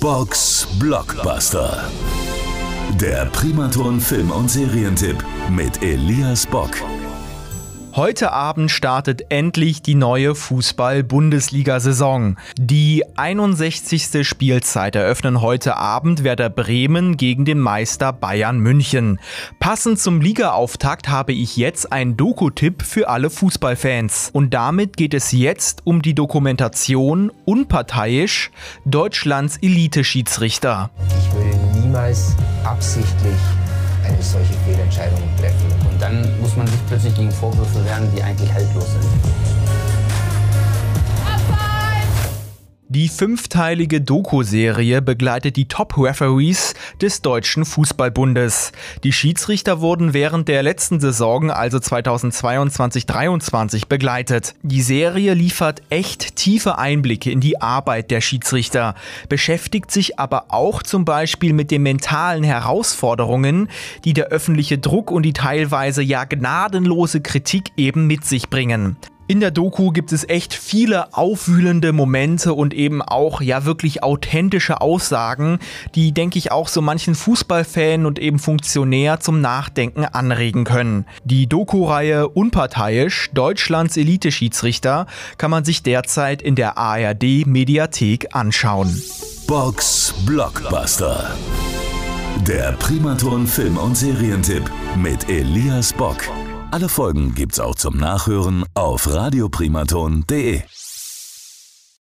Box Blockbuster. Der Primaton Film- und Serientipp mit Elias Bock. Heute Abend startet endlich die neue Fußball-Bundesliga-Saison. Die 61. Spielzeit eröffnen heute Abend Werder Bremen gegen den Meister Bayern München. Passend zum Ligaauftakt habe ich jetzt einen Doku-Tipp für alle Fußballfans. Und damit geht es jetzt um die Dokumentation Unparteiisch Deutschlands Elite-Schiedsrichter. Ich würde niemals absichtlich eine solche Fehlentscheidung treffen. Und dann muss man sich plötzlich gegen Vorwürfe wehren, die eigentlich haltlos sind. Die fünfteilige Doku-Serie begleitet die Top-Referees des Deutschen Fußballbundes. Die Schiedsrichter wurden während der letzten Saison, also 2022-23, begleitet. Die Serie liefert echt tiefe Einblicke in die Arbeit der Schiedsrichter, beschäftigt sich aber auch zum Beispiel mit den mentalen Herausforderungen, die der öffentliche Druck und die teilweise ja gnadenlose Kritik eben mit sich bringen. In der Doku gibt es echt viele aufwühlende Momente und eben auch ja wirklich authentische Aussagen, die denke ich auch so manchen Fußballfan und eben Funktionär zum Nachdenken anregen können. Die Doku-Reihe Unparteiisch Deutschlands Elite-Schiedsrichter kann man sich derzeit in der ARD Mediathek anschauen. Box Blockbuster. Der Primaton Film- und Serientipp mit Elias Bock. Alle Folgen gibt's auch zum Nachhören auf radioprimaton.de.